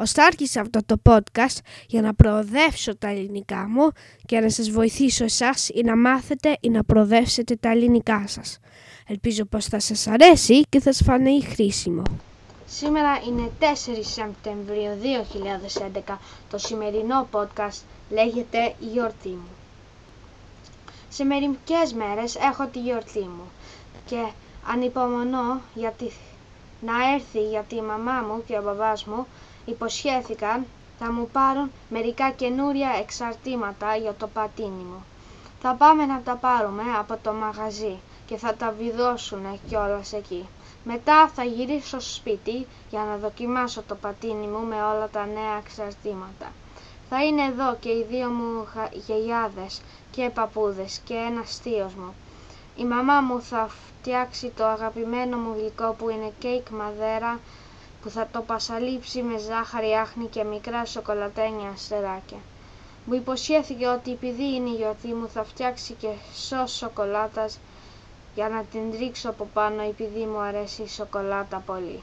Ωστά άρχισα αυτό το podcast για να προοδεύσω τα ελληνικά μου και να σας βοηθήσω εσάς ή να μάθετε ή να προοδεύσετε τα ελληνικά σας. Ελπίζω πως θα σας αρέσει και θα σας φανεί χρήσιμο. Σήμερα είναι 4 Σεπτεμβρίου 2011. Το σημερινό podcast λέγεται «Η γιορτή μου». Σε μερικές μέρες έχω τη γιορτή μου και ανυπομονώ γιατί να έρθει γιατί η μαμά μου και ο μπαμπάς μου υποσχέθηκαν θα μου πάρουν μερικά καινούρια εξαρτήματα για το πατίνι μου. Θα πάμε να τα πάρουμε από το μαγαζί και θα τα βιδώσουν κιόλας εκεί. Μετά θα γυρίσω στο σπίτι για να δοκιμάσω το πατίνι μου με όλα τα νέα εξαρτήματα. Θα είναι εδώ και οι δύο μου γιαγιάδες και παππούδες και ένας θείος μου. Η μαμά μου θα φτιάξει το αγαπημένο μου γλυκό που είναι κέικ μαδέρα που θα το πασαλείψει με ζάχαρη άχνη και μικρά σοκολατένια αστεράκια. Μου υποσχέθηκε ότι επειδή είναι η γιορτή μου θα φτιάξει και σως σοκολάτας για να την ρίξω από πάνω επειδή μου αρέσει η σοκολάτα πολύ.